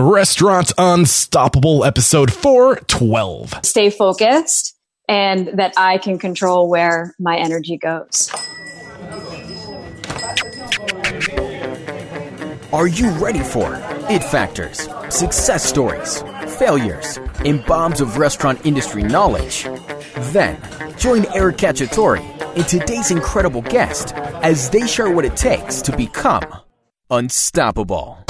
Restaurant Unstoppable, episode 412. Stay focused and that I can control where my energy goes. Are you ready for it factors, success stories, failures, and bombs of restaurant industry knowledge? Then join Eric Cacciatore and today's incredible guest as they share what it takes to become unstoppable.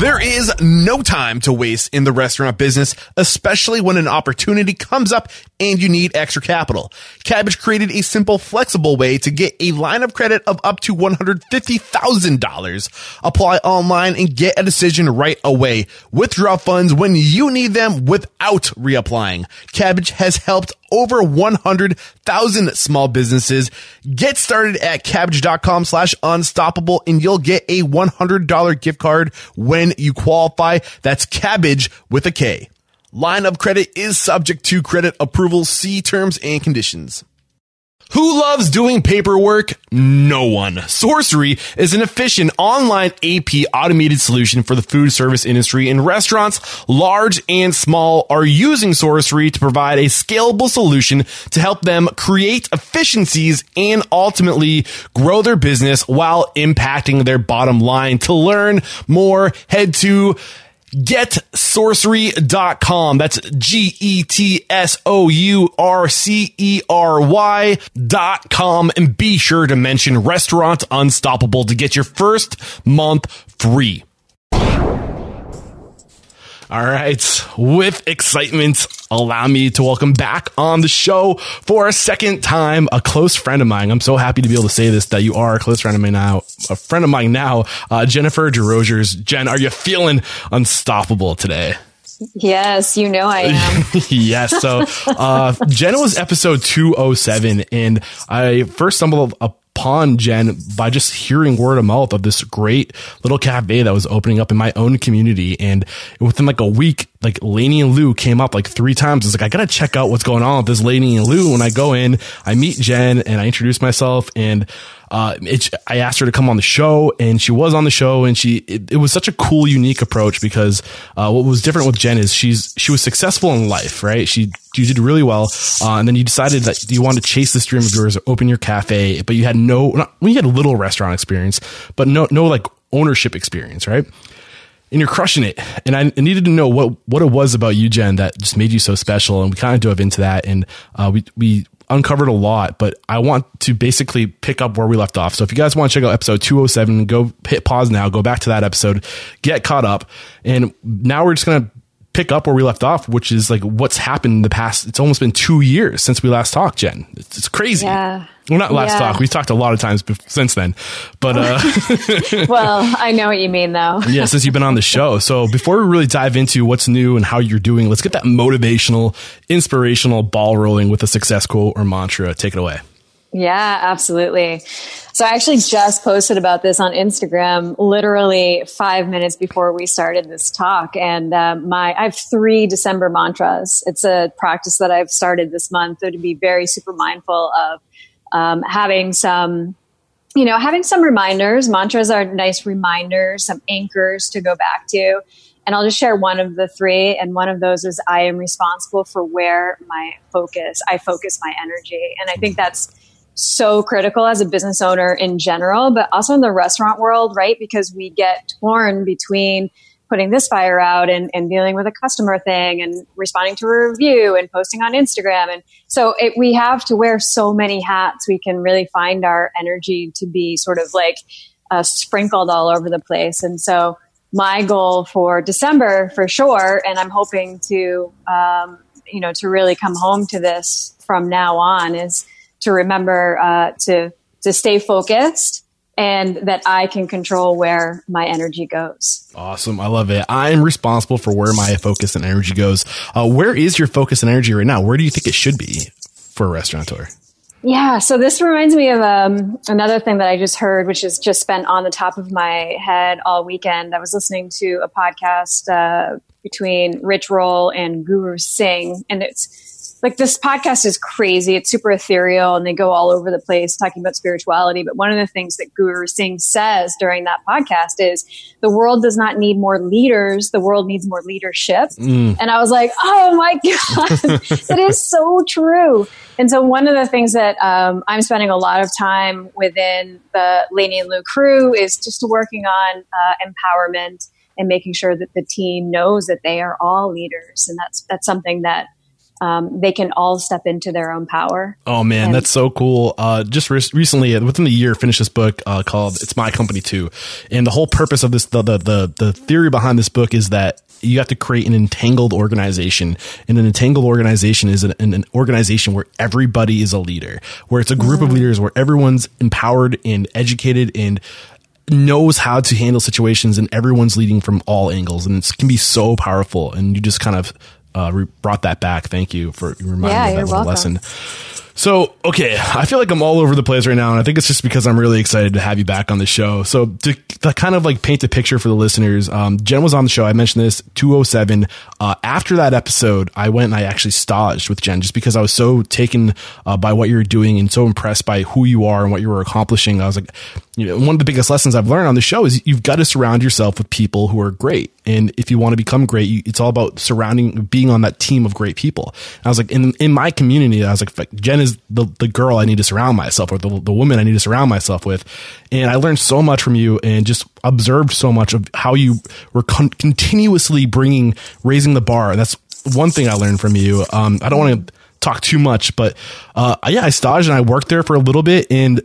There is no time to waste in the restaurant business, especially when an opportunity comes up and you need extra capital. Kabbage created a simple, flexible way to get a line of credit of up to $150,000. Apply online and get a decision right away. Withdraw funds when you need them without reapplying. Kabbage has helped over 100,000 small businesses. Get started at kabbage.com slash unstoppable and you'll get a $100 gift card when you qualify. That's kabbage with a K. Line of credit is subject to credit approval. See terms and conditions. Who loves doing paperwork? No one. Sourcery is an efficient online AP automated solution for the food service industry and restaurants, large and small, are using Sourcery to provide a scalable solution to help them create efficiencies and ultimately grow their business while impacting their bottom line. To learn more, head to getsourcery.com. That's G E T S O U R C E R Y dot com. And be sure to mention Restaurant Unstoppable to get your first month free. All right. With excitement, allow me to welcome back on the show for a second time a close friend of mine. I'm so happy to be able to say this that you are a close friend of mine now, a friend of mine now, uh, Jennifer DeRogers. Jen, are you feeling unstoppable today? Yes, you know I am. yes. So, uh, Jen was episode 207 and I first stumbled upon Jen by just hearing word of mouth of this great little cafe that was opening up in my own community. And within like a week, like Laney and Lu came up like three times. It's like, I gotta check out what's going on with this Laney and Lu. When I go in, I meet Jen and I introduce myself and uh, it, I asked her to come on the show and she was on the show and she, it, it was such a cool, unique approach because, uh, what was different with Jen is she's, she was successful in life, right? She, you did really well. Uh, and then you decided that you wanted to chase this dream of yours, open your cafe, but you had no, not, well, you had a little restaurant experience, but no, no like ownership experience, right? and you're crushing it. And I needed to know what, what it was about you, Jen, that just made you so special. And we kind of dove into that and, uh, we, we uncovered a lot, but I want to basically pick up where we left off. So if you guys want to check out episode 207, go hit pause now, go back to that episode, get caught up. And now we're just going to pick up where we left off, which is like what's happened in the past. It's almost been two years since we last talked, Jen. It's, it's crazy. Yeah. Well, not last Yeah. talk. We've talked a lot of times bef- since then, but, uh, well, I know what you mean though. yeah, since you've been on the show. So before we really dive into what's new and how you're doing, let's get that motivational, inspirational ball rolling with a success quote or mantra. Take it away. Yeah, absolutely. So I actually just posted about this on Instagram literally five minutes before we started this talk. And um, my, I have three December mantras. It's a practice that I've started this month to be very super mindful of um, having some, you know, having some reminders. Mantras are nice reminders, some anchors to go back to. And I'll just share one of the three. And one of those is I am responsible for where my focus, I focus my energy. And I think that's so critical as a business owner in general, but also in the restaurant world, right? Because we get torn between putting this fire out and, and dealing with a customer thing and responding to a review and posting on Instagram. And so it, we have to wear so many hats. We can really find our energy to be sort of like uh, sprinkled all over the place. And so my goal for December for sure, and I'm hoping to, um, you know, to really come home to this from now on is to remember uh, to to stay focused and that I can control where my energy goes. Awesome. I love it. I'm responsible for where my focus and energy goes. Uh, where is your focus and energy right now? Where do you think it should be for a restaurateur? Yeah, so this reminds me of um, another thing that I just heard, which has just been on the top of my head all weekend. I was listening to a podcast uh, between Rich Roll and Guru Singh, and it's like this podcast is crazy. It's super ethereal and they go all over the place talking about spirituality. But one of the things that Guru Singh says during that podcast is the world does not need more leaders. The world needs more leadership. Mm. And I was like, oh my God, that is so true. And so one of the things that um, I'm spending a lot of time within the Laney and Lu crew is just working on uh, empowerment and making sure that the team knows that they are all leaders. And that's, that's something that um, they can all step into their own power. Oh man, and- that's so cool. Uh, just re- recently, within the year, finished this book uh, called "It's My Company Too," and the whole purpose of this, the, the the the theory behind this book is that you have to create an entangled organization. And an entangled organization is an, an organization where everybody is a leader, where it's a group mm-hmm. of leaders where everyone's empowered and educated and knows how to handle situations and everyone's leading from all angles and it can be so powerful and you just kind of uh, re- brought that back. Thank you for reminding yeah, me of that little welcome. lesson. So, okay, I feel like I'm all over the place right now, and I think it's just because I'm really excited to have you back on the show. So, to, to kind of like paint the picture for the listeners, um, Jen was on the show. I mentioned this 207. Uh, after that episode, I went and I actually staged with Jen just because I was so taken uh, by what you were doing and so impressed by who you are and what you were accomplishing. I was like, you know, one of the biggest lessons I've learned on the show is you've got to surround yourself with people who are great. And if you want to become great, you, it's all about surrounding, being on that team of great people. And I was like, in, in my community, I was like, Jen is the, the girl I need to surround myself or the, the woman I need to surround myself with. And I learned so much from you and just observed so much of how you were con- continuously bringing, raising the bar. And that's one thing I learned from you. Um, I don't want to talk too much, but, uh, yeah, I staged and I worked there for a little bit and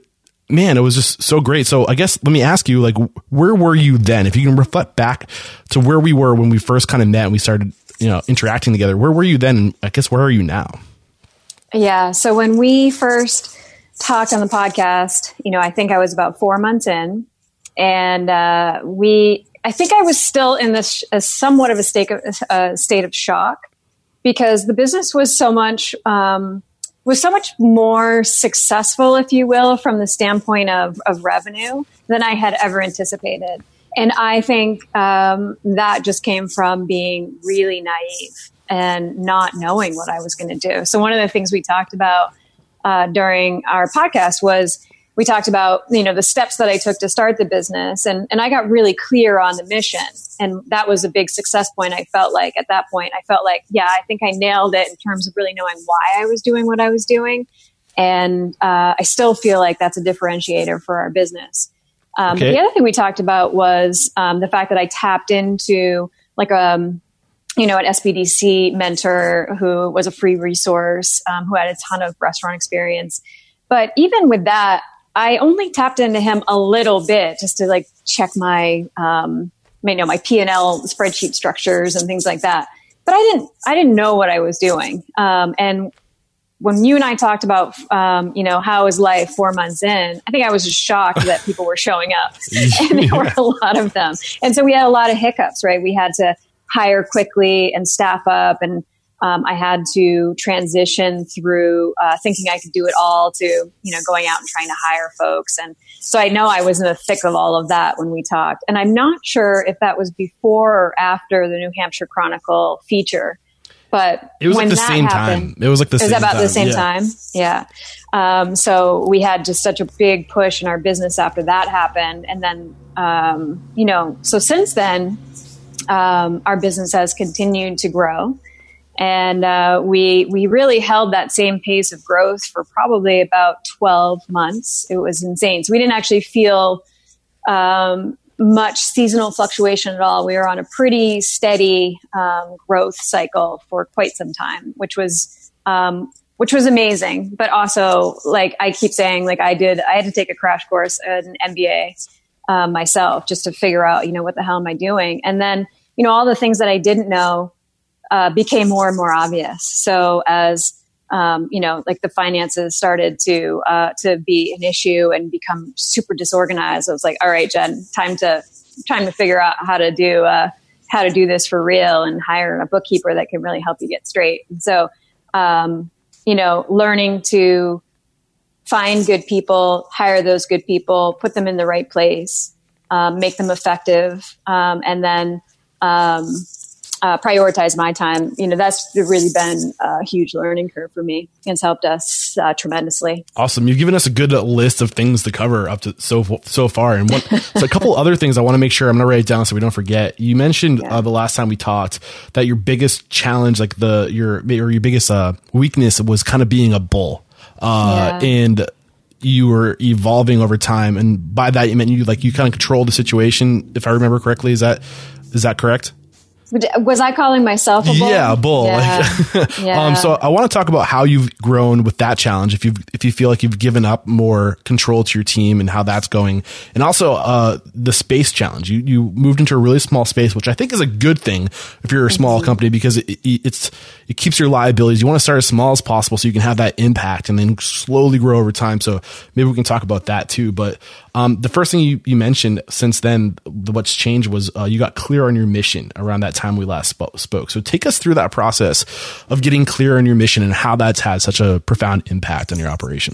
man, it was just so great. So I guess let me ask you, like, where were you then? If you can reflect back to where we were when we first kind of met and we started, you know, interacting together, where were you then? I guess where are you now? Yeah. So when we first talked on the podcast, you know, I think I was about four months in, and uh, we, I think I was still in this somewhat of a state of, state of shock because the business was so much. Um, was so much more successful, if you will, from the standpoint of, of revenue than I had ever anticipated. And I think um, that just came from being really naive and not knowing what I was going to do. So, one of the things we talked about uh, during our podcast was we talked about you know the steps that I took to start the business, and and I got really clear on the mission, and that was a big success point. I felt like at that point, I felt like yeah, I think I nailed it in terms of really knowing why I was doing what I was doing, and uh, I still feel like that's a differentiator for our business. Um, okay. The other thing we talked about was um, the fact that I tapped into like um you know, an SBDC mentor who was a free resource, um, who had a ton of restaurant experience. But even with that, I only tapped into him a little bit just to like check my, um, you know, my P and L spreadsheet structures and things like that. But I didn't, I didn't know what I was doing. Um, and when you and I talked about, um, you know, how is life four months in, I think I was just shocked that people were showing up, and there were a lot of them. And so we had a lot of hiccups, right? We had to hire quickly and staff up, and um, I had to transition through uh, thinking I could do it all to, you know, going out and trying to hire folks. And so I know I was in the thick of all of that when we talked. And I'm not sure if that was before or after the New Hampshire Chronicle feature. But it was like the same happened, time. It was like the same about time. the same yeah. time. Yeah. Um, so we had just such a big push in our business after that happened, and then um, you know, so since then, um, our business has continued to grow. And uh, we we really held that same pace of growth for probably about 12 months. It was insane. So we didn't actually feel um, much seasonal fluctuation at all. We were on a pretty steady um, growth cycle for quite some time which was um, which was amazing. But also like i keep saying like i did i had to take a crash course an mba uh, myself just to figure out you know what the hell am i doing and then you know all the things that i didn't know uh, became more and more obvious. So as um, you know, like the finances started to uh, to be an issue and become super disorganized. I was like, all right, Jen, time to time to figure out how to do uh, how to do this for real and hire a bookkeeper that can really help you get straight. And so, um, you know, learning to find good people, hire those good people, put them in the right place, um, make them effective, um, and then um, uh, prioritize my time. You know, that's really been a huge learning curve for me. It's helped us uh, tremendously. Awesome. You've given us a good list of things to cover up to so so far, and what, so a couple other things I want to make sure I'm going to write it down so we don't forget. You mentioned yeah. uh, the last time we talked that your biggest challenge, like the your or your biggest uh, weakness, was kind of being a bull, uh, yeah. and you were evolving over time, and by that you meant you like you kind of control the situation. If I remember correctly, is that is that correct? Was I calling myself a bull? Yeah, a bull. Yeah. Like, yeah. Um, so I want to talk about how you've grown with that challenge. If you if you feel like you've given up more control to your team and how that's going, and also uh, the space challenge. You you moved into a really small space, which I think is a good thing if you're a small mm-hmm. company because it, it, it's it keeps your liabilities. You want to start as small as possible so you can have that impact and then slowly grow over time. So maybe we can talk about that too. But um, the first thing you, you mentioned since then, what's changed was uh, you got clear on your mission around that time we last spoke. So take us through that process of getting clear on your mission and how that's had such a profound impact on your operation.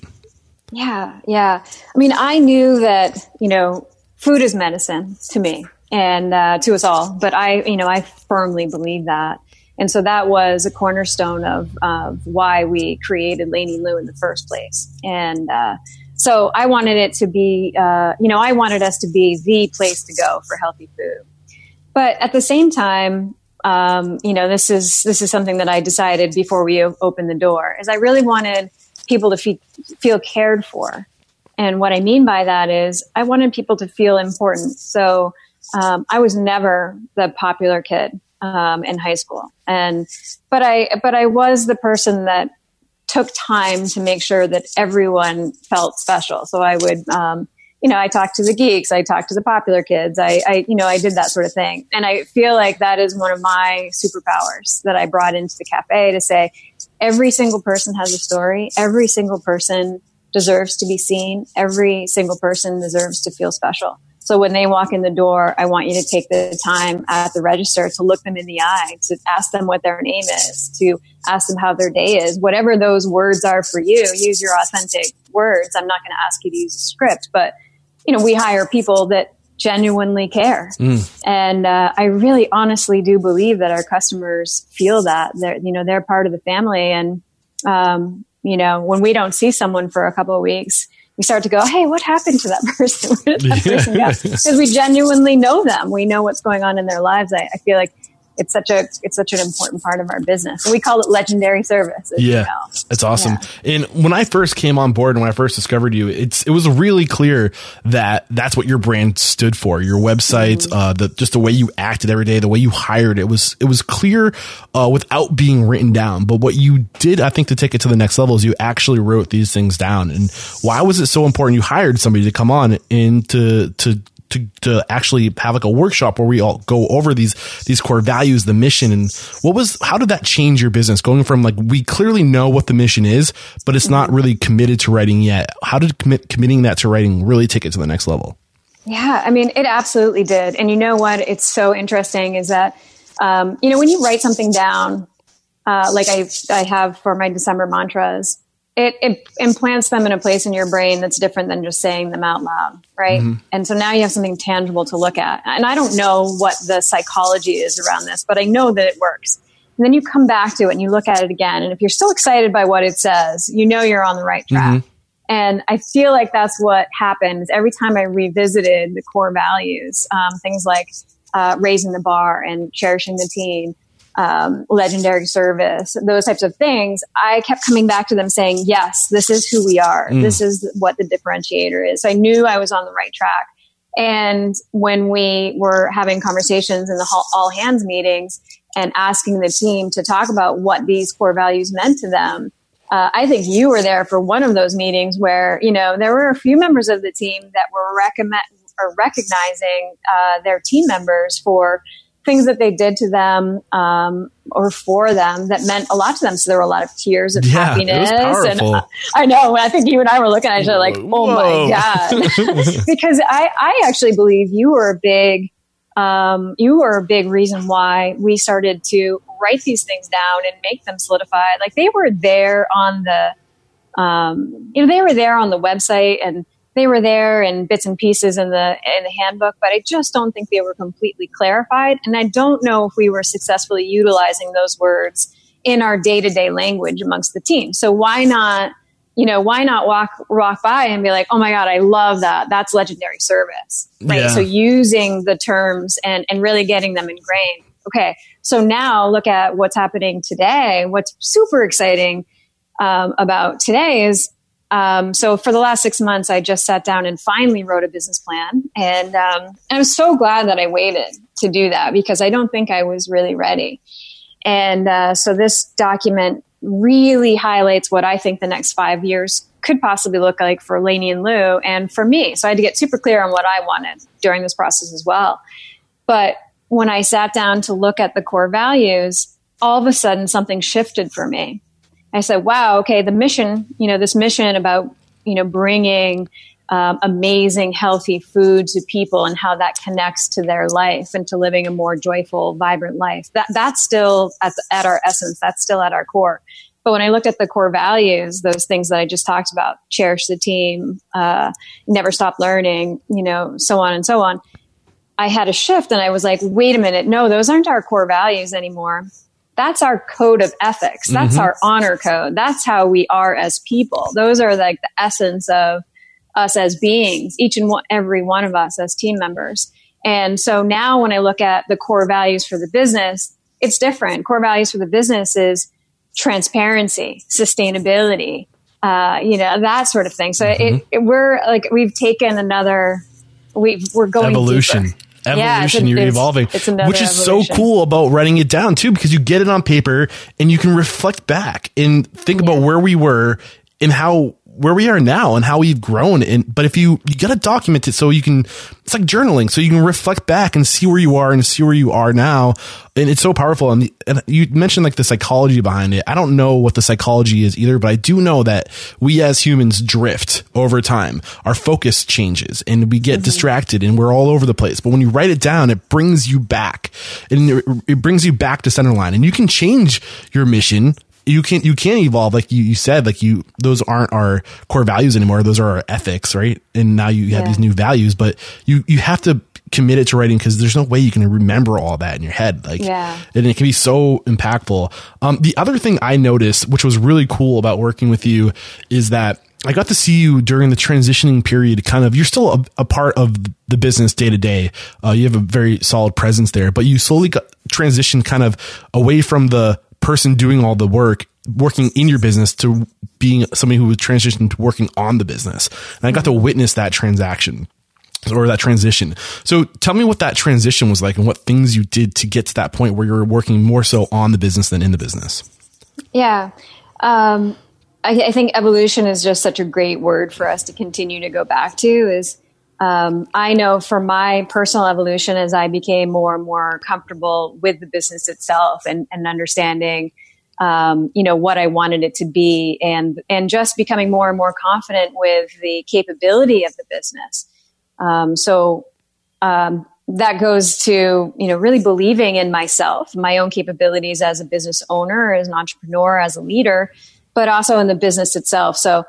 Yeah, yeah. I mean, I knew that you know food is medicine to me and uh, to us all, but I, you know, I firmly believe that. And so that was a cornerstone of, of why we created Laney Lu in the first place. And uh, so I wanted it to be, uh, you know, I wanted us to be the place to go for healthy food. But at the same time, um, you know, this is this is something that I decided before we opened the door. Is I really wanted people to fe- feel cared for, and what I mean by that is I wanted people to feel important. So um, I was never the popular kid um, in high school, and but I but I was the person that took time to make sure that everyone felt special. So I would, um, you know, I talked to the geeks, I talked to the popular kids, I, I, you know, I did that sort of thing. And I feel like that is one of my superpowers that I brought into the cafe to say every single person has a story. Every single person deserves to be seen. Every single person deserves to feel special. So when they walk in the door, I want you to take the time at the register to look them in the eye, to ask them what their name is, to ask them how their day is, whatever those words are for you, use your authentic words. I'm not going to ask you to use a script, but you know, we hire people that genuinely care. Mm. And uh, I really honestly do believe that our customers feel that they're, you know, they're part of the family. And, um, you know, when we don't see someone for a couple of weeks, we start to go, hey, what happened to that person? Where did that person go? Because we genuinely know them. We know what's going on in their lives. I, I feel like it's such a it's such an important part of our business. And we call it legendary service. Yeah, you know. it's awesome. Yeah. And when I first came on board and when I first discovered you, it's it was really clear that that's what your brand stood for. Your website, mm-hmm. uh, the just the way you acted every day, the way you hired. It was it was clear uh, without being written down. But what you did, I think, to take it to the next level is you actually wrote these things down. And why was it so important? You hired somebody to come on and to to to, to actually have like a workshop where we all go over these, these core values, the mission and what was, how did that change your business going from like, we clearly know what the mission is, but it's not really committed to writing yet. How did commit, committing that to writing really take it to the next level? Yeah, I mean, it absolutely did. And you know what? It's so interesting is that, um, you know, when you write something down, uh, like I, I have for my December mantras, it, it, implants them in a place in your brain that's different than just saying them out loud, right? Mm-hmm. And so now you have something tangible to look at. And I don't know what the psychology is around this, but I know that it works. And then you come back to it and you look at it again. And if you're still excited by what it says, you know you're on the right track. Mm-hmm. And I feel like that's what happens every time I revisited the core values, um, things like uh, raising the bar and cherishing the team um, legendary service, those types of things, I kept coming back to them saying, yes, this is who we are. Mm. This is what the differentiator is. So I knew I was on the right track. And when we were having conversations in the all hands meetings and asking the team to talk about what these core values meant to them, uh, I think you were there for one of those meetings where, you know, there were a few members of the team that were recommend or recognizing uh, their team members for things that they did to them um, or for them that meant a lot to them. So there were a lot of tears of yeah, happiness. And uh, I know. I think you and I were looking at each other like, oh Whoa. my God. because I, I actually believe you were a big, um, you were a big reason why we started to write these things down and make them solidified. Like they were there on the, um, you know, they were there on the website and they were there in bits and pieces in the in the handbook, but I just don't think they were completely clarified. And I don't know if we were successfully utilizing those words in our day to day language amongst the team. So why not, you know, why not walk walk by and be like, oh my god, I love that. That's legendary service, right? Yeah. So using the terms and and really getting them ingrained. Okay, so now look at what's happening today. What's super exciting um, about today is um, so for the last six months, I just sat down and finally wrote a business plan, and um, I'm so glad that I waited to do that because I don't think I was really ready. And uh, so this document really highlights what I think the next five years could possibly look like for Laney and Lu and for me. So I had to get super clear on what I wanted during this process as well. But when I sat down to look at the core values, all of a sudden something shifted for me. I said, wow, okay, the mission, you know, this mission about, you know, bringing um, amazing, healthy food to people and how that connects to their life and to living a more joyful, vibrant life. That, that's still at, the, at our essence. That's still at our core. But when I looked at the core values, those things that I just talked about, cherish the team, uh, never stop learning, you know, so on and so on, I had a shift and I was like, wait a minute, no, those aren't our core values anymore that's our code of ethics. That's mm-hmm. our honor code. That's how we are as people. Those are like the essence of us as beings, each and one, every one of us as team members. And so now when I look at the core values for the business, it's different. Core values for the business is transparency, sustainability, uh, you know, that sort of thing. So mm-hmm. it, it, we're like, we've taken another, we, we're going evolution. Deeper evolution yeah, you're it's, evolving it's which is evolution. so cool about writing it down too because you get it on paper and you can reflect back and think yeah. about where we were and how where we are now and how we've grown. And but if you you got to document it so you can, it's like journaling, so you can reflect back and see where you are and see where you are now. And it's so powerful. And, and you mentioned like the psychology behind it. I don't know what the psychology is either, but I do know that we as humans drift over time. Our focus changes and we get mm-hmm. distracted and we're all over the place. But when you write it down, it brings you back and it, it brings you back to center line and you can change your mission you can't you can't evolve like you, you said like you those aren't our core values anymore those are our ethics right and now you have yeah. these new values but you you have to commit it to writing because there's no way you can remember all that in your head like yeah. and it can be so impactful um, the other thing i noticed which was really cool about working with you is that I got to see you during the transitioning period. Kind of, you're still a, a part of the business day to day. You have a very solid presence there, but you slowly got transitioned kind of away from the person doing all the work working in your business to being somebody who was transitioned to working on the business. And I got to witness that transaction or that transition. So tell me what that transition was like and what things you did to get to that point where you're working more so on the business than in the business. Yeah. Um, I, I, think evolution is just such a great word for us to continue to go back to is um, I know for my personal evolution as I became more and more comfortable with the business itself and, and understanding, um, you know, what I wanted it to be and, and just becoming more and more confident with the capability of the business. Um, so, um, that goes to, you know, really believing in myself, my own capabilities as a business owner, as an entrepreneur, as a leader, but also in the business itself. So,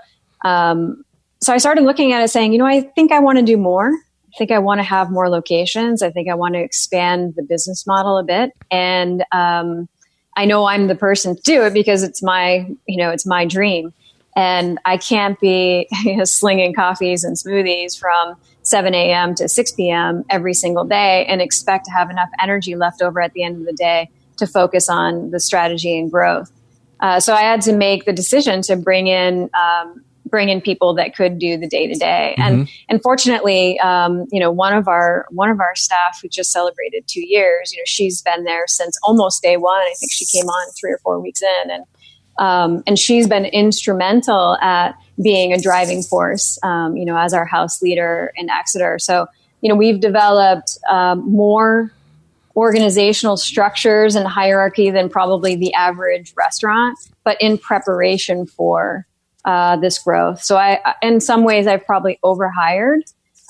um, so I started looking at it saying, you know, I think I want to do more. I think I want to have more locations. I think I want to expand the business model a bit. And um, I know I'm the person to do it because it's my, you know, it's my dream. And I can't be you know, slinging coffees and smoothies from 7 a.m. to 6 p.m. every single day and expect to have enough energy left over at the end of the day to focus on the strategy and growth. Uh, so I had to make the decision to bring in um, bring in people that could do the day to day. And and fortunately, um, you know, one of our one of our staff who just celebrated two years, you know, she's been there since almost day one. I think she came on three or four weeks in, and um, and she's been instrumental at being a driving force, um, you know, as our house leader in Exeter. So, you know, we've developed um, more organizational structures and hierarchy than probably the average restaurant, but in preparation for uh, this growth. So I, in some ways, I've probably overhired,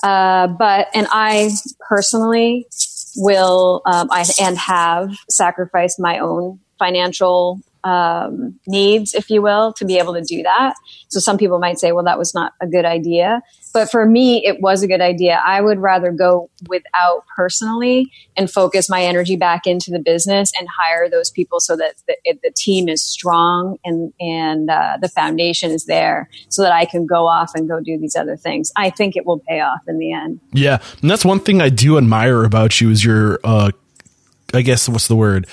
uh, but and I personally will um, I and have sacrificed my own financial um, needs, if you will, to be able to do that. So some people might say, well, that was not a good idea. But for me, it was a good idea. I would rather go without personally and focus my energy back into the business and hire those people so that the, the team is strong and, and uh, the foundation is there so that I can go off and go do these other things. I think it will pay off in the end. Yeah. And that's one thing I do admire about you is your, uh, I guess, what's the word?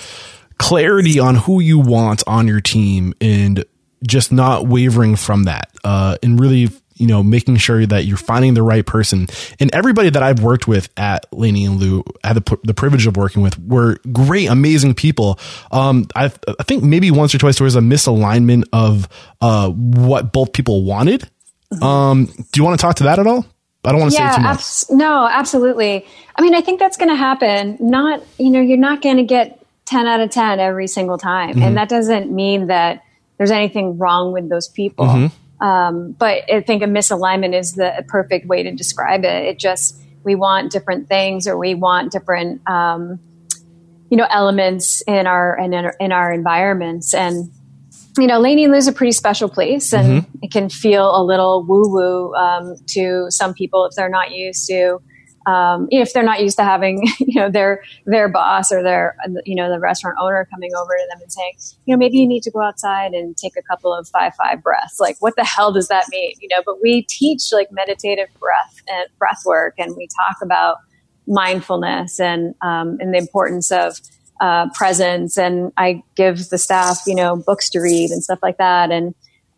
clarity on who you want on your team and just not wavering from that uh, and really you know making sure that you're finding the right person and everybody that i've worked with at laney and lu I had the, the privilege of working with were great amazing people um, i i think maybe once or twice there was a misalignment of uh, what both people wanted mm-hmm. um, do you want to talk to that at all I don't want to yeah, say too much. Abs- no, absolutely. I mean, I think that's going to happen. Not, you know, you're not going to get 10 out of 10 every single time. Mm-hmm. And that doesn't mean that there's anything wrong with those people. Mm-hmm. Um, but I think a misalignment is the perfect way to describe it. It just, we want different things or we want different, um, you know, elements in our, in our, in our environments. And, you know, Laney is a pretty special place and mm-hmm. it can feel a little woo woo, um, to some people if they're not used to, um, if they're not used to having, you know, their their boss or their, you know, the restaurant owner coming over to them and saying, you know, maybe you need to go outside and take a couple of five five breaths. Like, what the hell does that mean? You know, but we teach like meditative breath and breath work, and we talk about mindfulness and um, and the importance of uh, presence. And I give the staff, you know, books to read and stuff like that, and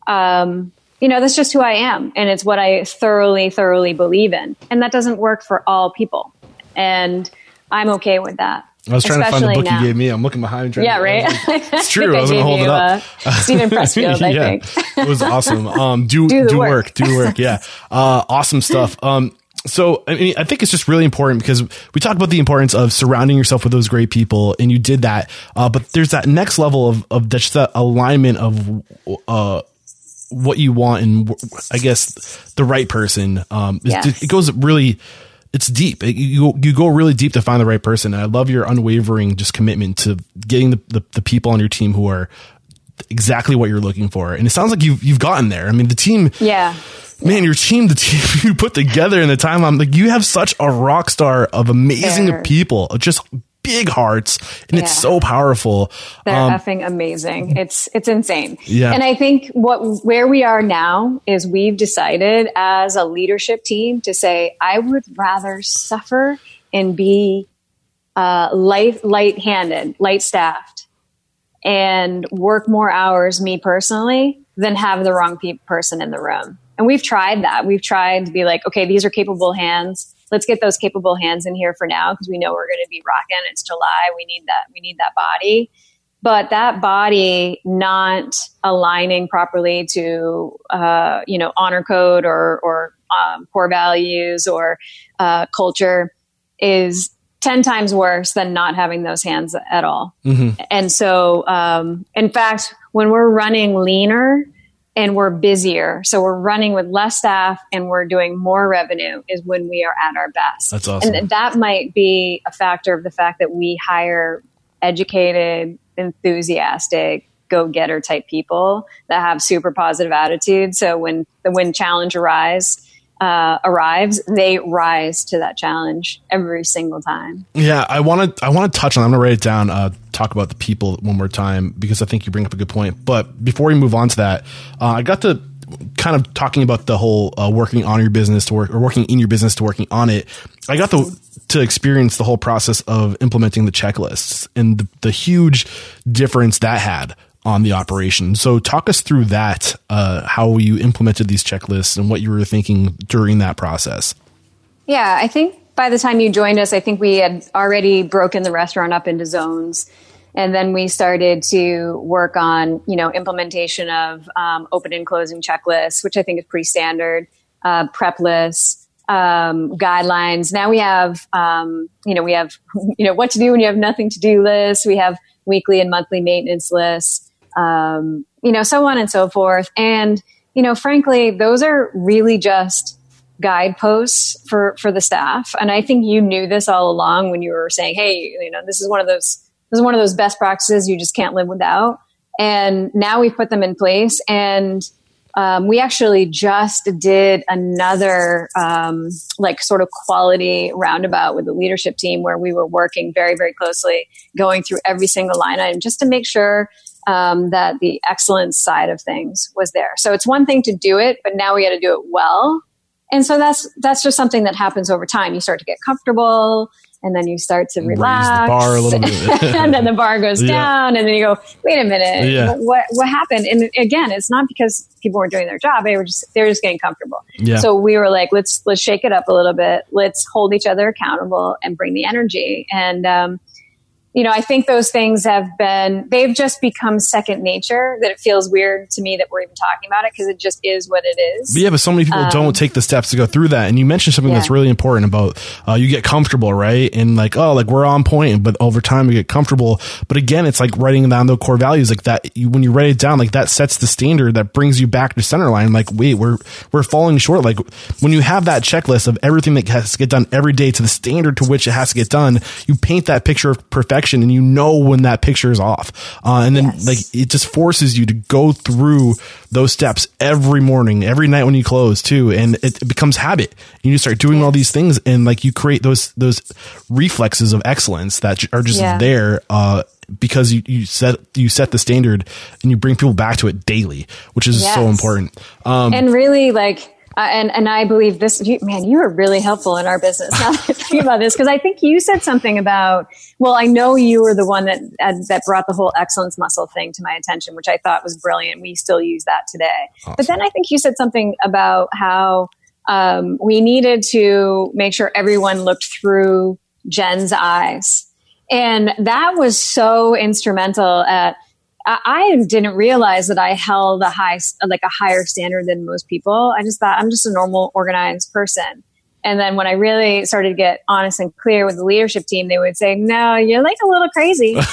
um, you know, that's just who I am. And it's what I thoroughly, thoroughly believe in. And that doesn't work for all people. And I'm okay with that. I was trying to find the book now. you gave me. I'm looking behind. Yeah, right. It's true. I, I was going to hold it up. Uh, Steven Pressfield, I yeah, think. it was awesome. Um, do do, do work. work. Do work. Yeah. Uh, awesome stuff. Um, so I mean, I think it's just really important because we talk about the importance of surrounding yourself with those great people, and you did that. Uh, but there's that next level of of just that alignment of uh, what you want and I guess the right person. Um, yes. it goes really, it's deep. It, you you go really deep to find the right person. And I love your unwavering just commitment to getting the, the, the people on your team who are exactly what you're looking for. And it sounds like you've you've gotten there. I mean, the team. Yeah. Man, your team, the team you put together in the time, I'm like, you have such a rock star of amazing Fair. people, just big hearts and yeah. it's so powerful. They're um, effing amazing. It's it's insane. Yeah. And I think what where we are now is we've decided as a leadership team to say I would rather suffer and be uh, light light handed, light staffed, and work more hours me personally than have the wrong pe- person in the room. And we've tried that. We've tried to be like, okay, these are capable hands let's get those capable hands in here for now because we know we're going to be rocking. It's July. We need that. We need that body. But that body not aligning properly to, uh, you know, honor code or, or um, core values or uh, culture is 10 times worse than not having those hands at all. Mm-hmm. And so, um, in fact, when we're running leaner, and we're busier. So we're running with less staff and we're doing more revenue is when we are at our best. That's awesome. And that might be a factor of the fact that we hire educated, enthusiastic, go getter type people that have super positive attitudes. So when the when challenge arise, uh, arrives, they rise to that challenge every single time. Yeah, I want to I want to touch on. I'm gonna write it down. Uh, talk about the people one more time because I think you bring up a good point. But before we move on to that, uh, I got to kind of talking about the whole uh, working on your business to work or working in your business to working on it. I got to to experience the whole process of implementing the checklists and the, the huge difference that had on the operation. So talk us through that, uh, how you implemented these checklists and what you were thinking during that process. Yeah, I think by the time you joined us, I think we had already broken the restaurant up into zones. And then we started to work on, you know, implementation of um, open and closing checklists, which I think is pretty standard, uh, prep lists, um, guidelines. Now we have, um, you know, we have, you know, what to do when you have nothing to do lists. We have weekly and monthly maintenance lists um, you know, so on and so forth. And, you know, frankly, those are really just guideposts for, for the staff. And I think you knew this all along when you were saying, Hey, you know, this is one of those, this is one of those best practices you just can't live without. And now we've put them in place and um, we actually just did another um, like sort of quality roundabout with the leadership team where we were working very very closely going through every single line item just to make sure um, that the excellence side of things was there. So it's one thing to do it but now we got to do it well. And so that's that's just something that happens over time. You start to get comfortable and then you start to relax the bar a little bit. and then the bar goes Yeah. down and then you go wait a minute. Yeah. what what happened? And again it's not because people weren't doing their job. They were just they're just getting comfortable. Yeah. so we were like let's let's shake it up a little bit. Let's hold each other accountable and bring the energy. And um you know, I think those things have been, they've just become second nature that it feels weird to me that we're even talking about it because it just is what it is. But yeah, but so many people don't take the steps to go through that. And you mentioned something Um, Yeah. that's really important about uh, you get comfortable, right? And like, oh, like we're on point, but over time you get comfortable. But again, it's like writing down the core values like that. You, when you write it down, like that sets the standard that brings you back to center line. Like, wait, we're we're falling short. Like when you have that checklist of everything that has to get done every day to the standard to which it has to get done, you paint that picture of perfection, and you know when that picture is off. Uh, and then Yes. like it just forces you to go through those steps every morning, every night when you close too, and it, it becomes habit. And you start doing all these things, and like you create those those reflexes of excellence that are just Yeah. there. Uh, because you, you set you set the standard and you bring people back to it daily, which is so important. Um, and really like, uh, and, and I believe this, you, man, you are really helpful in our business. Now that I think about this, because I think you said something about, well, I know you were the one that, uh, that brought the whole excellence muscle thing to my attention, which I thought was brilliant. We still use that today. But then I think you said something about how, um, we needed to make sure everyone looked through Jen's eyes. And that was so instrumental at, I didn't realize that I held a high, like a higher standard than most people. I just thought I'm just a normal, organized person. And then when I really started to get honest and clear with the leadership team, they would say, "No, you're like a little crazy."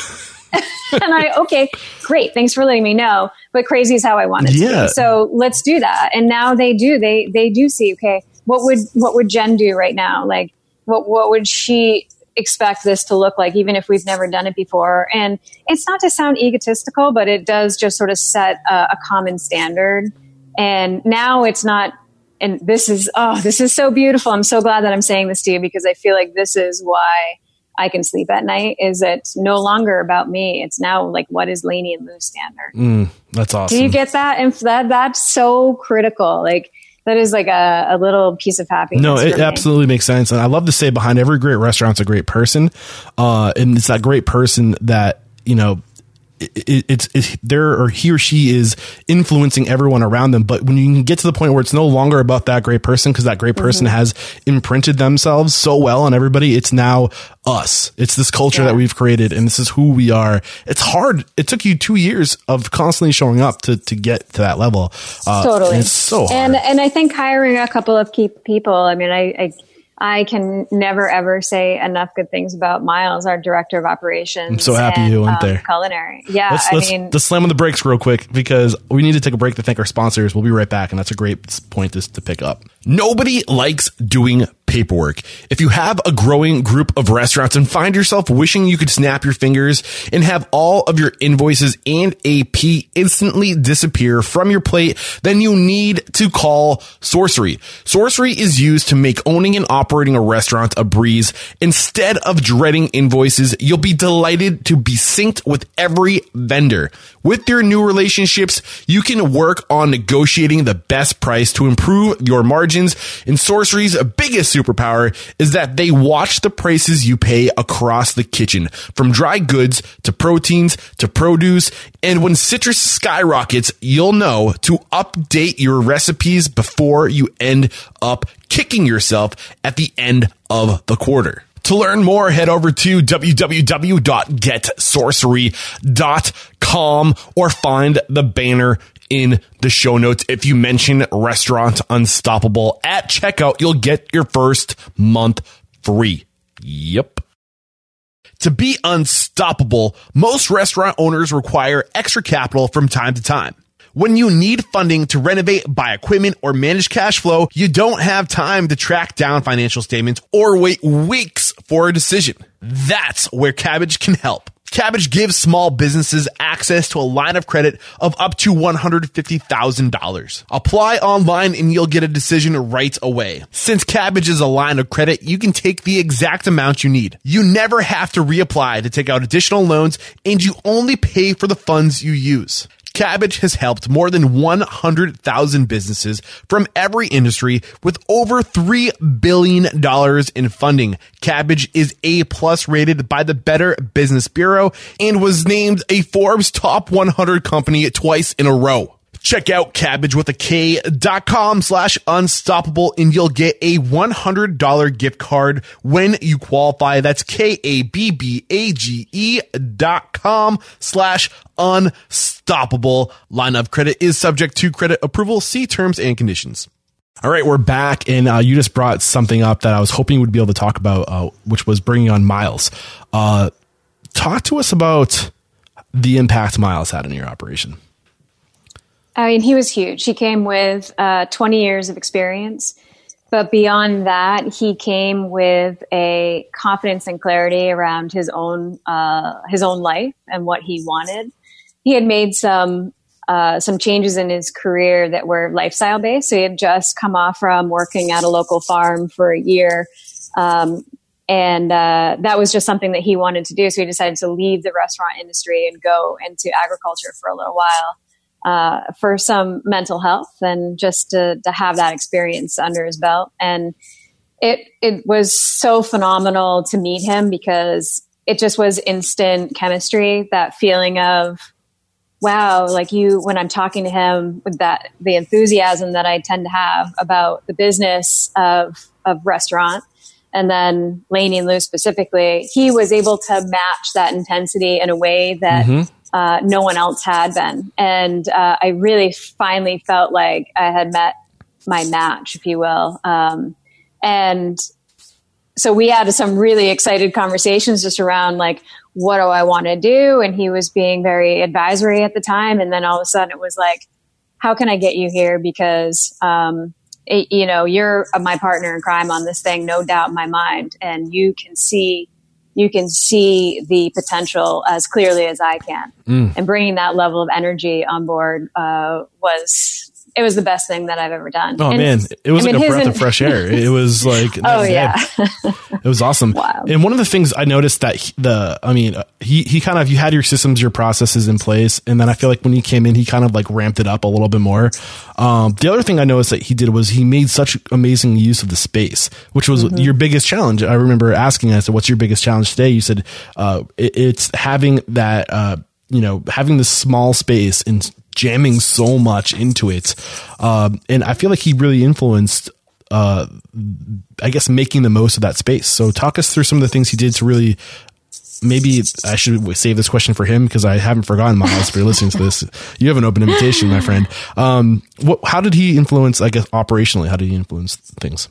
and I, okay, great, thanks for letting me know. But crazy is how I want it to Yeah. be. So let's do that. And now they do. They they do see. Okay, what would what would Jen do right now? Like, what what would she expect this to look like, even if we've never done it before? And it's not to sound egotistical, but it does just sort of set a, a common standard. And now it's not. And this is oh, this is so beautiful. I'm so glad that I'm saying this to you because I feel like this is why I can sleep at night. Is it's no longer about me. It's now like what is Laney and Lu's standard. mm, that's awesome. Do you get that? And that that's so critical. Like that is like a, a little piece of happiness. No, it absolutely makes sense. And I love to say behind every great restaurant's a great person. Uh, and it's that great person that, you know, it, it's, it's there or he or she is influencing everyone around them. But when you can get to the point where it's no longer about that great person because that great person Mm-hmm. has imprinted themselves so well on everybody, it's now us. It's this culture Yeah. that we've created and this is who we are. It's hard. It took you two years of constantly showing up to, to get to that level. Uh, totally. and It's so hard. And and I think hiring a couple of key people. I mean, I. I I can never ever say enough good things about Miles, our director of operations. I'm so happy and, you went um, there. Culinary, yeah. let's, I let's, mean, let's slam on the brakes real quick because we need to take a break to thank our sponsors. We'll be right back, and that's a great point to, to pick up. Nobody likes doing paperwork. If you have a growing group of restaurants and find yourself wishing you could snap your fingers and have all of your invoices and AP instantly disappear from your plate, then you need to call Sourcery. Sourcery is used to make owning and operating a restaurant a breeze. Instead of dreading invoices, you'll be delighted to be synced with every vendor. With your new relationships, you can work on negotiating the best price to improve your margins. And Sourcery's biggest superpower is that they watch the prices you pay across the kitchen, from dry goods to proteins to produce. And when citrus skyrockets, you'll know to update your recipes before you end up kicking yourself at the end of the quarter. To learn more, head over to www.getsourcery.com or find the banner in the show notes. If you mention Restaurant Unstoppable at checkout, you'll get your first month free. Yep. To be unstoppable, most restaurant owners require extra capital from time to time. When you need funding to renovate, buy equipment, or manage cash flow, you don't have time to track down financial statements or wait weeks for a decision. That's where Kabbage can help. Kabbage gives small businesses access to a line of credit of up to $150,000. Apply online and you'll get a decision right away. Since Kabbage is a line of credit, you can take the exact amount you need. You never have to reapply to take out additional loans and you only pay for the funds you use. Kabbage has helped more than 100,000 businesses from every industry with over $3 billion in funding. Kabbage is A plus rated by the Better Business Bureau and was named a Forbes top 100 company twice in a row. Check out kabbage with a K dot com slash unstoppable and you'll get a $100 gift card when you qualify. That's K-A-B-B-A-G-E dot com slash unstoppable. Line of credit is subject to credit approval. See terms and conditions. All right, we're back, and uh, you just brought something up that I was hoping we'd be able to talk about, uh, which was bringing on Miles. Uh, talk to us about the impact Miles had in your operation. I mean, he was huge. He came with uh, 20 years of experience. But beyond that, he came with a confidence and clarity around his own uh, his own life and what he wanted. He had made some uh, some changes in his career that were lifestyle based. So he had just come off from working at a local farm for a year, um, and uh, that was just something that he wanted to do. So he decided to leave the restaurant industry and go into agriculture for a little while uh, for some mental health and just to, to have that experience under his belt. And it it was so phenomenal to meet him because it just was instant chemistry. That feeling of wow, like you when I'm talking to him with that the enthusiasm that I tend to have about the business of of restaurant. And then Laney and Lu specifically, he was able to match that intensity in a way that mm-hmm uh, no one else had been. And uh, I really finally felt like I had met my match, if you will. Um, and so we had some really excited conversations just around like, what do I want to do? And he was being very advisory at the time. And then all of a sudden it was like, how can I get you here? Because, um, it, you know, you're my partner in crime on this thing, no doubt in my mind. And you can see you can see the potential as clearly as I can. Mm. And bringing that level of energy on board uh, was it was the best thing that I've ever done. Oh and, man, it was I like mean, a breath of fresh air. It was like, oh yeah, it was awesome. Wow. And one of the things I noticed that he, the, I mean, uh, he, he kind of, you had your systems, your processes in place. And then I feel like when he came in, he kind of like ramped it up a little bit more. Um, the other thing I noticed that he did was he made such amazing use of the space, which was mm-hmm. your biggest challenge. I remember asking, I said, what's your biggest challenge today? You said, uh, it, it's having that, uh, you know, having this small space and jamming so much into it. Um, and I feel like he really influenced, uh, I guess, making the most of that space. So talk us through some of the things he did to really maybe I should save this question for him because I haven't forgotten Miles. If you're listening to this, you have an open invitation, my friend. Um, what, how did he influence? I guess operationally, how did he influence things?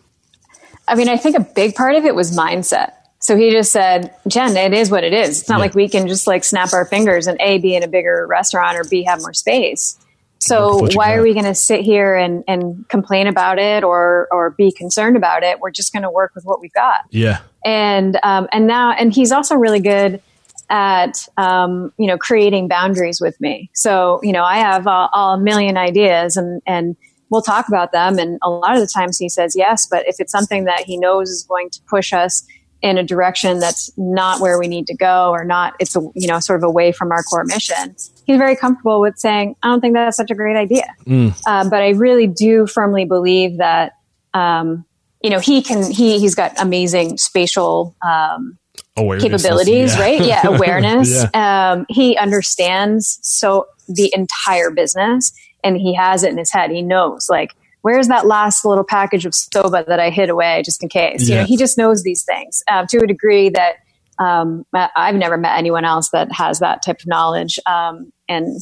I mean, I think a big part of it was mindset. So he just said, Jen, it is what it is. It's not yeah. like we can just like snap our fingers and A, be in a bigger restaurant or B, have more space. So why are we going to sit here and, and complain about it or, or be concerned about it? We're just going to work with what we've got. Yeah. And, um, and now, and he's also really good at, um, you know, creating boundaries with me. So, you know, I have all a million ideas and, and we'll talk about them. And a lot of the times he says yes, but if it's something that he knows is going to push us in a direction that's not where we need to go or not it's a you know sort of away from our core mission he's very comfortable with saying i don't think that's such a great idea mm. uh, but i really do firmly believe that um, you know he can he he's got amazing spatial um, capabilities yeah. right yeah awareness yeah. Um, he understands so the entire business and he has it in his head he knows like where's that last little package of soba that I hid away just in case? Yeah. You know, he just knows these things uh, to a degree that um, I've never met anyone else that has that type of knowledge um, and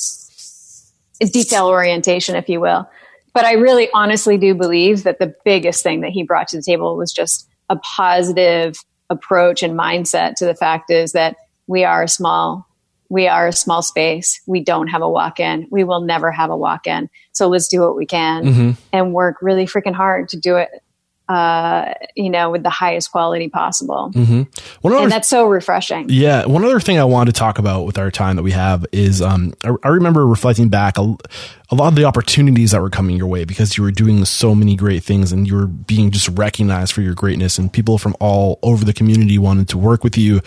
detail orientation, if you will. But I really honestly do believe that the biggest thing that he brought to the table was just a positive approach and mindset to the fact is that we are a small we are a small space. We don't have a walk in. We will never have a walk in. So let's do what we can mm-hmm. and work really freaking hard to do it uh, you know, with the highest quality possible. Mm-hmm. One and that's so refreshing. yeah, one other thing I wanted to talk about with our time that we have is um, I, I remember reflecting back a, a lot of the opportunities that were coming your way because you were doing so many great things and you were being just recognized for your greatness and people from all over the community wanted to work with you.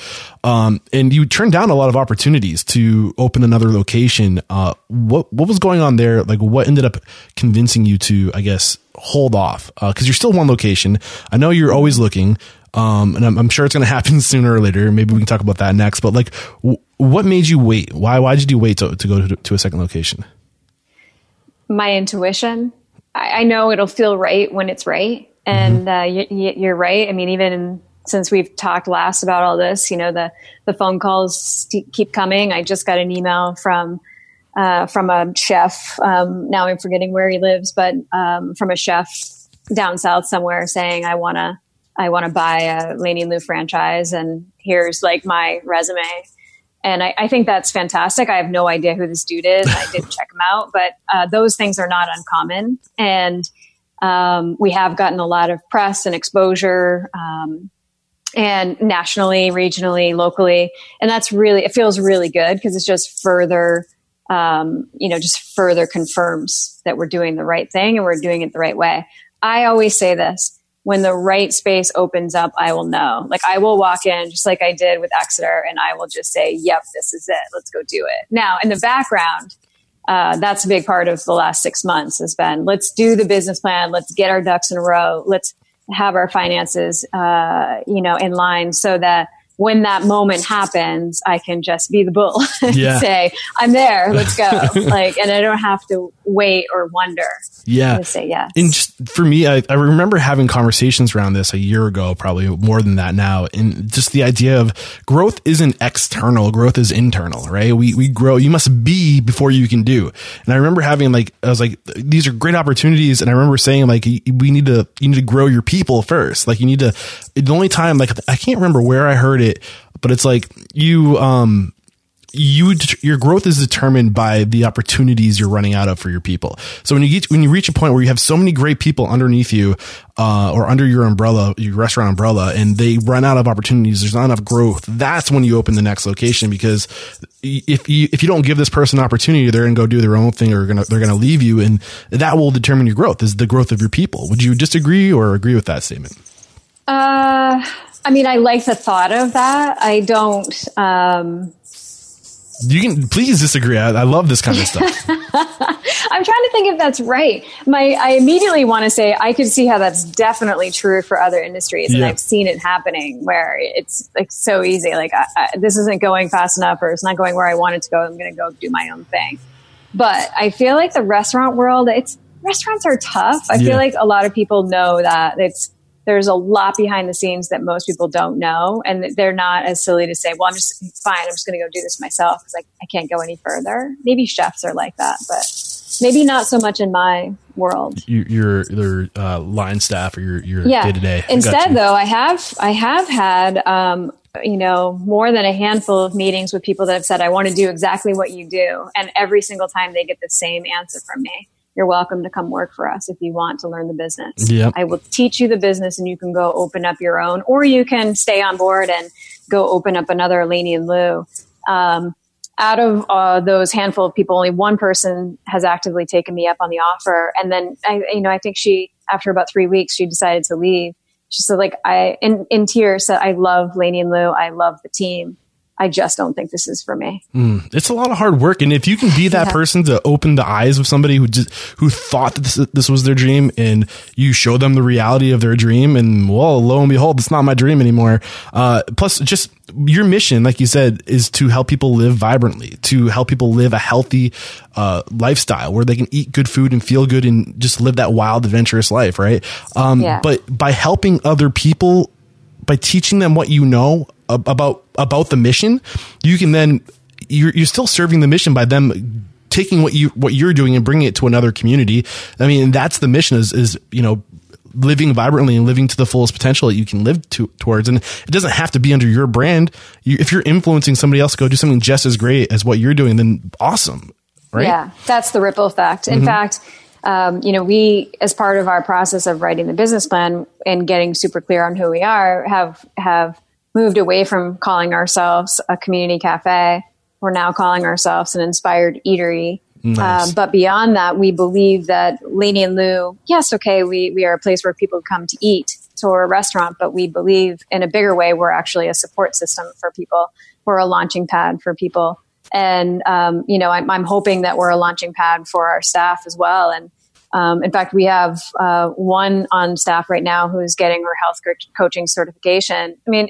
Um, and you turned down a lot of opportunities to open another location. Uh, what what was going on there? Like, what ended up convincing you to, I guess, hold off? Because you're still one location. I know you're always looking. Um, and I'm, I'm sure it's going to happen sooner or later. Maybe we can talk about that next. But like, w- what made you wait? Why why did you wait to, to go to, to a second location? My intuition. I, I know it'll feel right when it's right. And Mm-hmm. uh, y- y- you're right. I mean, even since we've talked last about all this, you know, the, the phone calls keep coming. I just got an email from, uh, from a chef. Um, now I'm forgetting where he lives, but, um, from a chef down south somewhere saying, I want to, I want to buy a Laney Lu franchise and here's like my resume. And I, I think that's fantastic. I have no idea who this dude is. I didn't check him out, but uh, those things are not uncommon. And um, we have gotten a lot of press and exposure, um, and nationally, regionally, locally, and that's really it feels really good because it's just further, um, you know, just further confirms that we're doing the right thing and we're doing it the right way. I always say this when the right space opens up, I will know. Like I will walk in just like I did with Exeter and I will just say, yep, this is it. Let's go do it. Now in the background, uh, that's a big part of the last six months has been let's do the business plan. Let's get our ducks in a row. Let's have our finances, uh, you know, in line so that when that moment happens, I can just be the bull and Yeah. say, I'm there. Let's go. like, and I don't have to wait or wonder. Yeah. to say yes. And just for me, I, I remember having conversations around this a year ago, probably more than that now. And just the idea of growth isn't external, growth is internal, right? We, we grow, you must be before you can do. And I remember having like, I was like, these are great opportunities. And I remember saying like, we need to, you need to grow your people first. Like you need to, the only time, like, I can't remember where I heard it, but it's like you, um, you your growth is determined by the opportunities you're running out of for your people. So when you get when you reach a point where you have so many great people underneath you uh, or under your umbrella, your restaurant umbrella, and they run out of opportunities, there's not enough growth. That's when you open the next location because if you if you don't give this person an opportunity, they're going to go do their own thing or gonna, they're going to leave you, and that will determine your growth. Is the growth of your people? Would you disagree or agree with that statement? Uh, I mean, I like the thought of that. I don't. Um, You can please disagree. I, I love this kind of stuff. I'm trying to think if that's right. My, I immediately want to say I could see how that's definitely true for other industries, and Yeah. I've seen it happening where it's like so easy. Like I, I, this isn't going fast enough, or it's not going where I want it to go. I'm going to go do my own thing. But I feel like the restaurant world, it's restaurants are tough. I Yeah. feel like a lot of people know that it's there's a lot behind the scenes that most people don't know, and they're not as silly to say, "Well, I'm just fine. I'm just going to go do this myself because like I can't go any further." Maybe chefs are like that, but maybe not so much in my world. your your, your uh, line staff or your your Yeah. day to day. Instead, though, I have I have had um, you know more than a handful of meetings with people that have said, "I want to do exactly what you do," and every single time they get the same answer from me. You're welcome to come work for us if you want to learn the business. Yep. I will teach you the business and you can go open up your own, or you can stay on board and go open up another Laney and Lu. Um, out of uh, those handful of people, only one person has actively taken me up on the offer. And then, I, you know, I think she, after about three weeks, she decided to leave. She said, like, I, in, in tears, said, I love Laney and Lu. I love the team. I just don't think this is for me. it's a lot of hard work, and if you can be that Yeah. person to open the eyes of somebody who just who thought that this, this was their dream, and you show them the reality of their dream, and well, lo and behold, it's not my dream anymore. Uh, plus, just your mission, like you said, is to help people live vibrantly, to help people live a healthy uh, lifestyle where they can eat good food and feel good and just live that wild, adventurous life, right? Um, Yeah. But by helping other people by teaching them what you know about about the mission, you can then you're you're still serving the mission by them taking what you what you're doing and bringing it to another community. I mean, that's the mission is is you know living vibrantly and living to the fullest potential that you can live to, towards. And it doesn't have to be under your brand. You, if you're influencing somebody else go do something just as great as what you're doing, then awesome, right? Yeah, that's the ripple effect. Mm-hmm. In fact, um, you know, we, as part of our process of writing the business plan and getting super clear on who we are, have have moved away from calling ourselves a community cafe. We're now calling ourselves an inspired eatery. Nice. Um, but beyond that, we believe that Laney and Lu, yes, okay, we, we are a place where people come to eat. So we're a restaurant, but we believe in a bigger way, we're actually a support system for people. We're a launching pad for people. And, um, you know, I'm, I'm hoping that we're a launching pad for our staff as well. And, um, in fact, we have uh, one on staff right now who's getting her health coaching certification. I mean,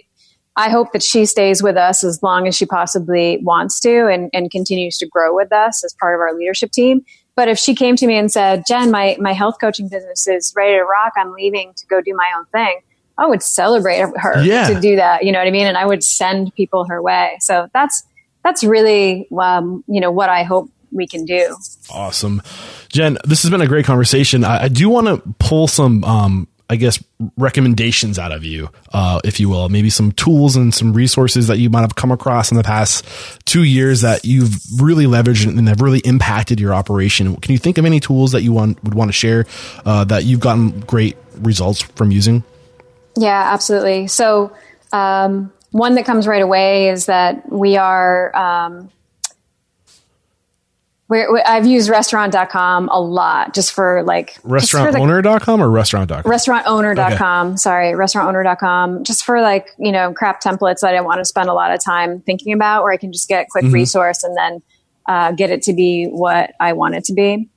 I hope that she stays with us as long as she possibly wants to and, and continues to grow with us as part of our leadership team. But if she came to me and said, Jen, my, my health coaching business is ready to rock, I'm leaving to go do my own thing, I would celebrate her Yeah. to do that. You know what I mean? And I would send people her way. So that's, that's really, um, you know, what I hope we can do. Awesome. Jen, this has been a great conversation. I, I do want to pull some, um, I guess, recommendations out of you, uh, if you will. Maybe some tools and some resources that you might have come across in the past two years that you've really leveraged and have really impacted your operation. Can you think of any tools that you want would want to share uh, that you've gotten great results from using? Yeah, absolutely. So, um, one that comes right away is that we are, um, we're, we I've used restaurant.com a lot just for like, just for the- Restaurantowner.com or restaurant.com? restaurantowner.com sorry restaurantowner.com just for like you know crap templates that i want to spend a lot of time thinking about where i can just get a quick resource and then uh, get it to be what i want it to be.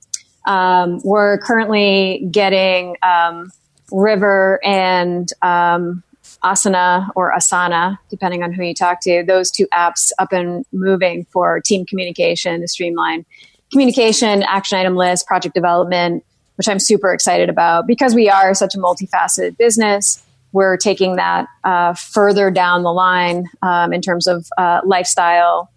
Um, we're currently getting um, Ryver and um, asana or asana depending on who you talk to those two apps up and moving for team communication to streamline communication action item list project development which I'm super excited about because we are such a multifaceted business. We're taking that uh, further down the line um, in terms of uh, lifestyle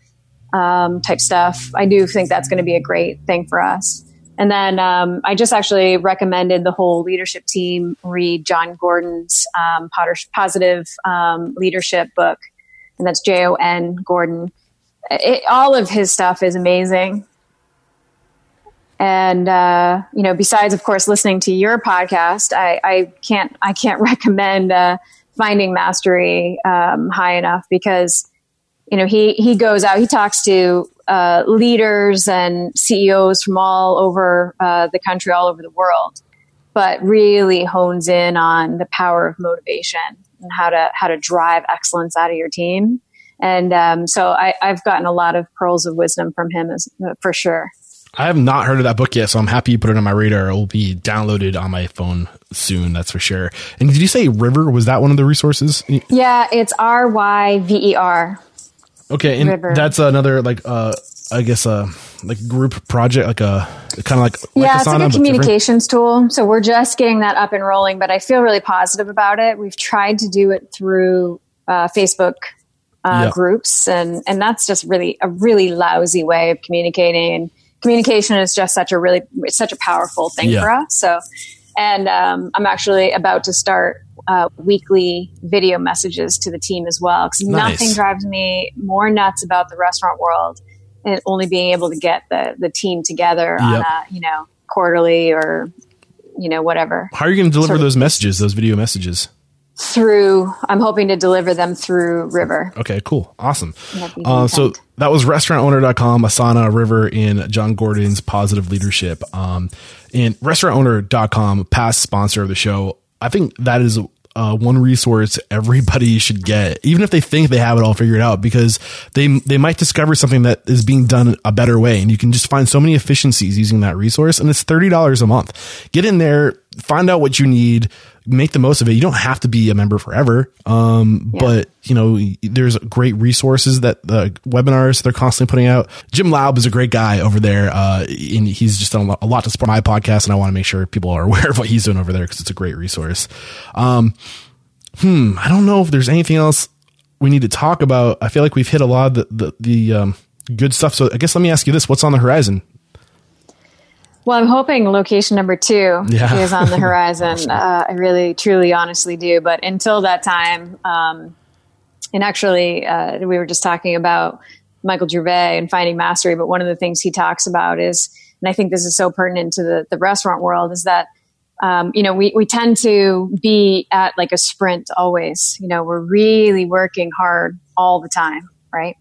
um, type stuff. I do think that's going to be a great thing for us. And then um, I just actually recommended the whole leadership team read Jon Gordon's um, positive um, leadership book, and that's J O N Gordon. It, all of his stuff is amazing and uh, you know besides of course listening to your podcast i, I can't i can't recommend uh, finding mastery um, high enough because you know he he goes out he talks to uh, leaders and ceos from all over uh, the country all over the world but really hones in on the power of motivation and how to how to drive excellence out of your team and um, so I, i've gotten a lot of pearls of wisdom from him as, for sure I have not heard of that book yet, so I'm happy you put it on my radar. It will be downloaded on my phone soon, that's for sure. And did you say Ryver? Was that one of the resources? Yeah, it's R Y V E R. Okay, and Ryver. that's another like uh I guess uh like group project, like a kind of like, like Yeah, it's Asana, like a different? communications tool. So we're just getting that up and rolling, but I feel really positive about it. We've tried to do it through uh, Facebook uh, Yeah. groups, and and that's just really a really lousy way of communicating. And communication is just such a really it's such a powerful thing Yeah. for us. So, and um, I'm actually about to start uh, weekly video messages to the team as well because Nice. nothing drives me more nuts about the restaurant world and only being able to get the the team together on a you know quarterly or you know whatever How are you going to deliver Sort of- those messages, those video messages? through i'm hoping to deliver them through Ryver Okay, cool. Awesome. Uh, so that was restaurantowner.com, Asana, Ryver, in Jon Gordon's positive leadership. Um, and restaurantowner.com, past sponsor of the show. I think that is uh, one resource everybody should get, even if they think they have it all figured out, because they they might discover something that is being done a better way, and you can just find so many efficiencies using that resource, and it's thirty dollars a month. Get in there, find out what you need, make the most of it. You don't have to be a member forever, um, but you know there's great resources that the webinars they're constantly putting out. Jim Laub is a great guy over there, uh, and he's just done a lot, a lot to support my podcast, and I want to make sure people are aware of what he's doing over there because it's a great resource. Um, hmm, I don't know if there's anything else we need to talk about. I feel like we've hit a lot of the the, the um, good stuff. So I guess let me ask you this: What's on the horizon? Well i'm hoping location number two Yeah. is on the horizon uh, i really truly honestly do but until that time um, and actually uh, we were just talking about michael gervais and finding mastery but one of the things he talks about is and I think this is so pertinent to the, the restaurant world is that, um, you know, we, we tend to be at like a sprint always. You know, we're really working hard all the time, right?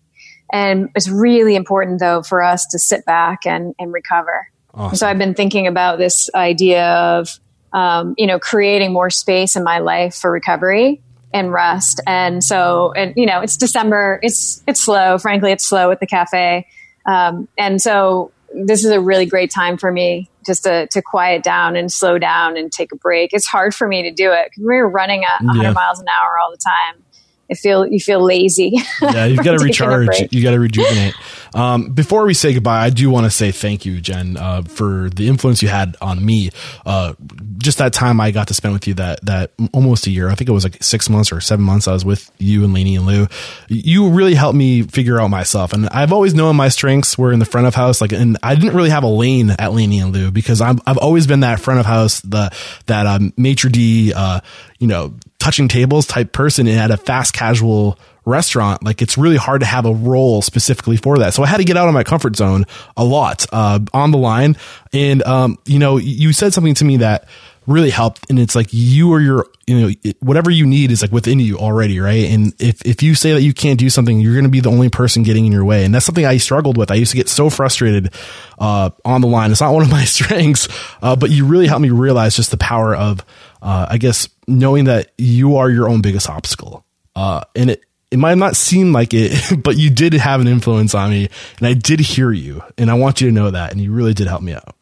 And it's really important though for us to sit back and, and recover. Awesome. So I've been thinking about this idea of, um, you know, creating more space in my life for recovery and rest. And so, and you know, it's December. It's it's slow. Frankly, it's slow at the cafe. Um, and so, this is a really great time for me just to to quiet down and slow down and take a break. It's hard for me to do it because we're running at 100 yeah. miles an hour all the time I feel you feel lazy. Yeah, you've got to recharge. You got to rejuvenate. Um, before we say goodbye, I do want to say thank you, Jen, uh, for the influence you had on me. Uh, just that time I got to spend with you that that almost a year. I think it was like six months or seven months. I was with you and Laney and Lu. You really helped me figure out myself, and I've always known my strengths were in the front of house. Like, and I didn't really have a lane at Laney and Lu because I'm, I've always been that front of house, the that um, maitre d, uh, you know touching tables type person at a fast casual restaurant, like it's really hard to have a role specifically for that. So I had to get out of my comfort zone a lot, uh, on the line. And, um, you know, you said something to me that really helped. And it's like you or your, you know, whatever you need is like within you already. Right. And if, if you say that you can't do something, you're going to be the only person getting in your way. And that's something I struggled with. I used to get so frustrated, uh, on the line. It's not one of my strengths, uh, but you really helped me realize just the power of, uh, I guess knowing that you are your own biggest obstacle. Uh, and it, it might not seem like it, but you did have an influence on me and I did hear you and I want you to know that. And you really did help me out.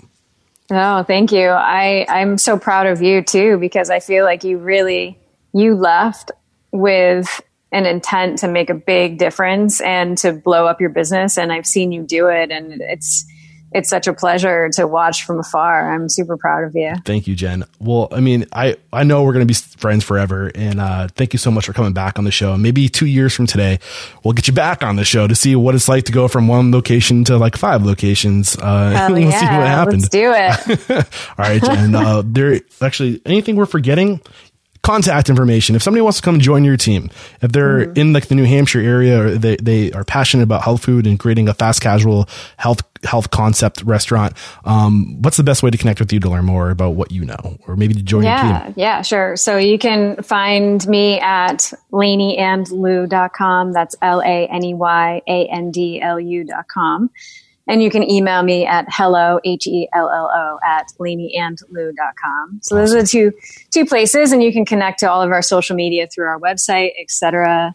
Oh, thank you. I, I'm so proud of you too, because I feel like you really, you left with an intent to make a big difference and to blow up your business. And I've seen you do it and it's, it's such a pleasure to watch from afar. I'm super proud of you. Thank you, Jen. Well, I mean, I, I know we're going to be friends forever. And uh, thank you so much for coming back on the show. Maybe two years from today, we'll get you back on the show to see what it's like to go from one location to like five locations. Uh, we'll yeah, see what happened. Let's do it. All right, Jen. Uh, there actually anything we're forgetting? Contact information. If somebody wants to come join your team, if they're mm-hmm. in like the New Hampshire area or they, they are passionate about health food and creating a fast casual health health concept restaurant, um, what's the best way to connect with you to learn more about what you know or maybe to join yeah, your team? Yeah, sure. So you can find me at laneyandlu.com. That's L A N E Y A N D L U.com. And you can email me at hello, H-E-L-L-O at laneyandlu.com. So those are the two, two places and you can connect to all of our social media through our website, etc.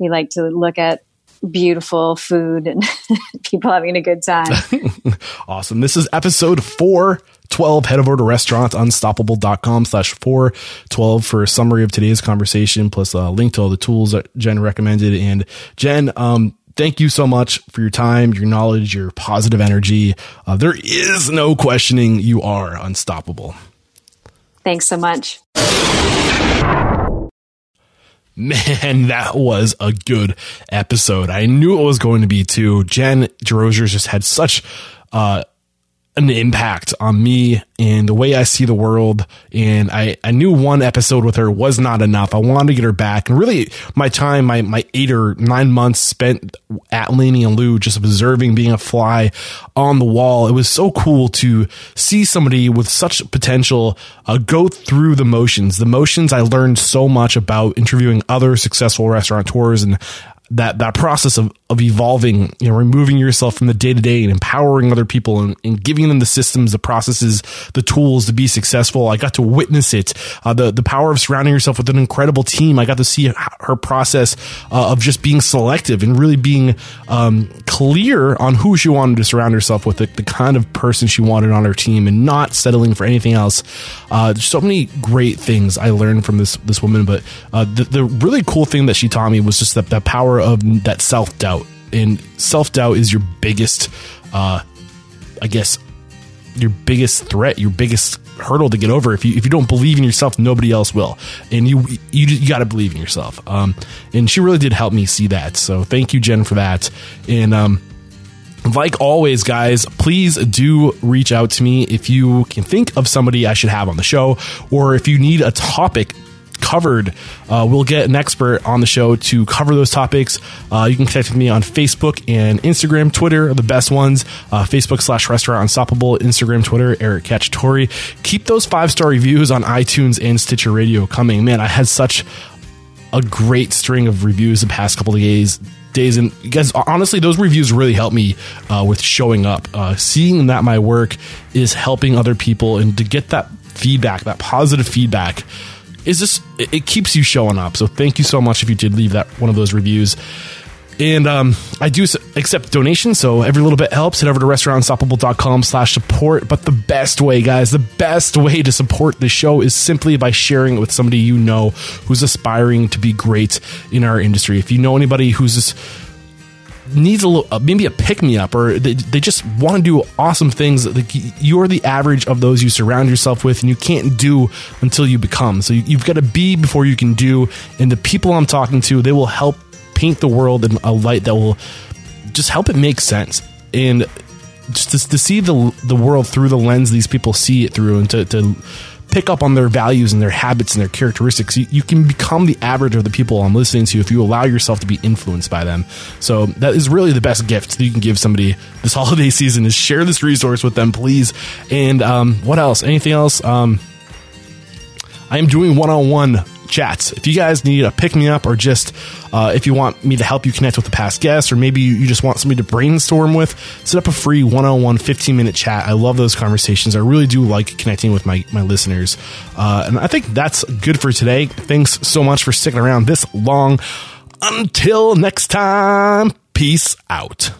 We like to look at beautiful food and people having a good time. awesome. This is episode 412. Head over to restaurantunstoppable.com slash 412 for a summary of today's conversation, plus a link to all the tools that Jen recommended. And Jen, um, thank you so much for your time, your knowledge, your positive energy. Uh, there is no questioning you are unstoppable. Thanks so much. Man, that was a good episode. I knew it was going to be too. Jen Desrosiers just had such uh, an impact on me and the way I see the world. And I, I knew one episode with her was not enough. I wanted to get her back. And really, my time, my, my eight or nine months spent at Laney and Lu, just observing, being a fly on the wall. It was so cool to see somebody with such potential uh, go through the motions. The motions I learned so much about interviewing other successful restaurateurs and that that process of of evolving, you know, removing yourself from the day to day and empowering other people and, and, giving them the systems, the processes, the tools to be successful. I got to witness it. Uh, the the power of surrounding yourself with an incredible team. I got to see her process uh, of just being selective and really being um, clear on who she wanted to surround herself with, the, the, kind of person she wanted on her team, and not settling for anything else. Uh, there's so many great things I learned from this this woman, but uh, the the really cool thing that she taught me was just that that power of that self doubt and self doubt is your biggest, uh, I guess, your biggest threat, your biggest hurdle to get over. If you if you don't believe in yourself, nobody else will, and you you, you got to believe in yourself. Um, and she really did help me see that. So thank you, Jen, for that. And um, like always, guys, please do reach out to me if you can think of somebody I should have on the show, or if you need a topic covered. Uh, we'll get an expert on the show to cover those topics. Uh, you can connect with me on Facebook and Instagram, Twitter are the best ones. Uh, Facebook slash Restaurant Unstoppable, Instagram, Twitter, Eric Catch Cacciatore. Keep those five star reviews on iTunes and Stitcher Radio coming. Man, I had such a great string of reviews the past couple of days days and guys honestly those reviews really help me uh, with showing up uh, seeing that my work is helping other people and to get that feedback that positive feedback is it, it keeps you showing up so thank you so much if you did leave that one of those reviews and um, I do accept donations, so every little bit helps. Head over to restaurantunstoppable.com slash support. But the best way, guys, the best way to support the show is simply by sharing it with somebody you know who's aspiring to be great in our industry. If you know anybody who's just needs a little, uh, maybe a pick me up, or they, they just want to do awesome things. Like you're the average of those you surround yourself with, and you can't do until you become. So you, you've got to be before you can do. And the people I'm talking to, they will help paint the world in a light that will just help it make sense and just to, to see the the world through the lens these people see it through and to, to pick up on their values and their habits and their characteristics. You, you, can become the average of the people I'm listening to if you allow yourself to be influenced by them. So that is really the best gift that you can give somebody this holiday season is share this resource with them, please. And um, what else? Anything else? Um, I am doing one on one chats. If you guys need a pick me up or just uh, if you want me to help you connect with a past guest or maybe you just want somebody to brainstorm with, set up a free one on one 15 minute chat. I love those conversations. I really do like connecting with my, my listeners. Uh, and I think that's good for today. Thanks so much for sticking around this long. Until next time, peace out.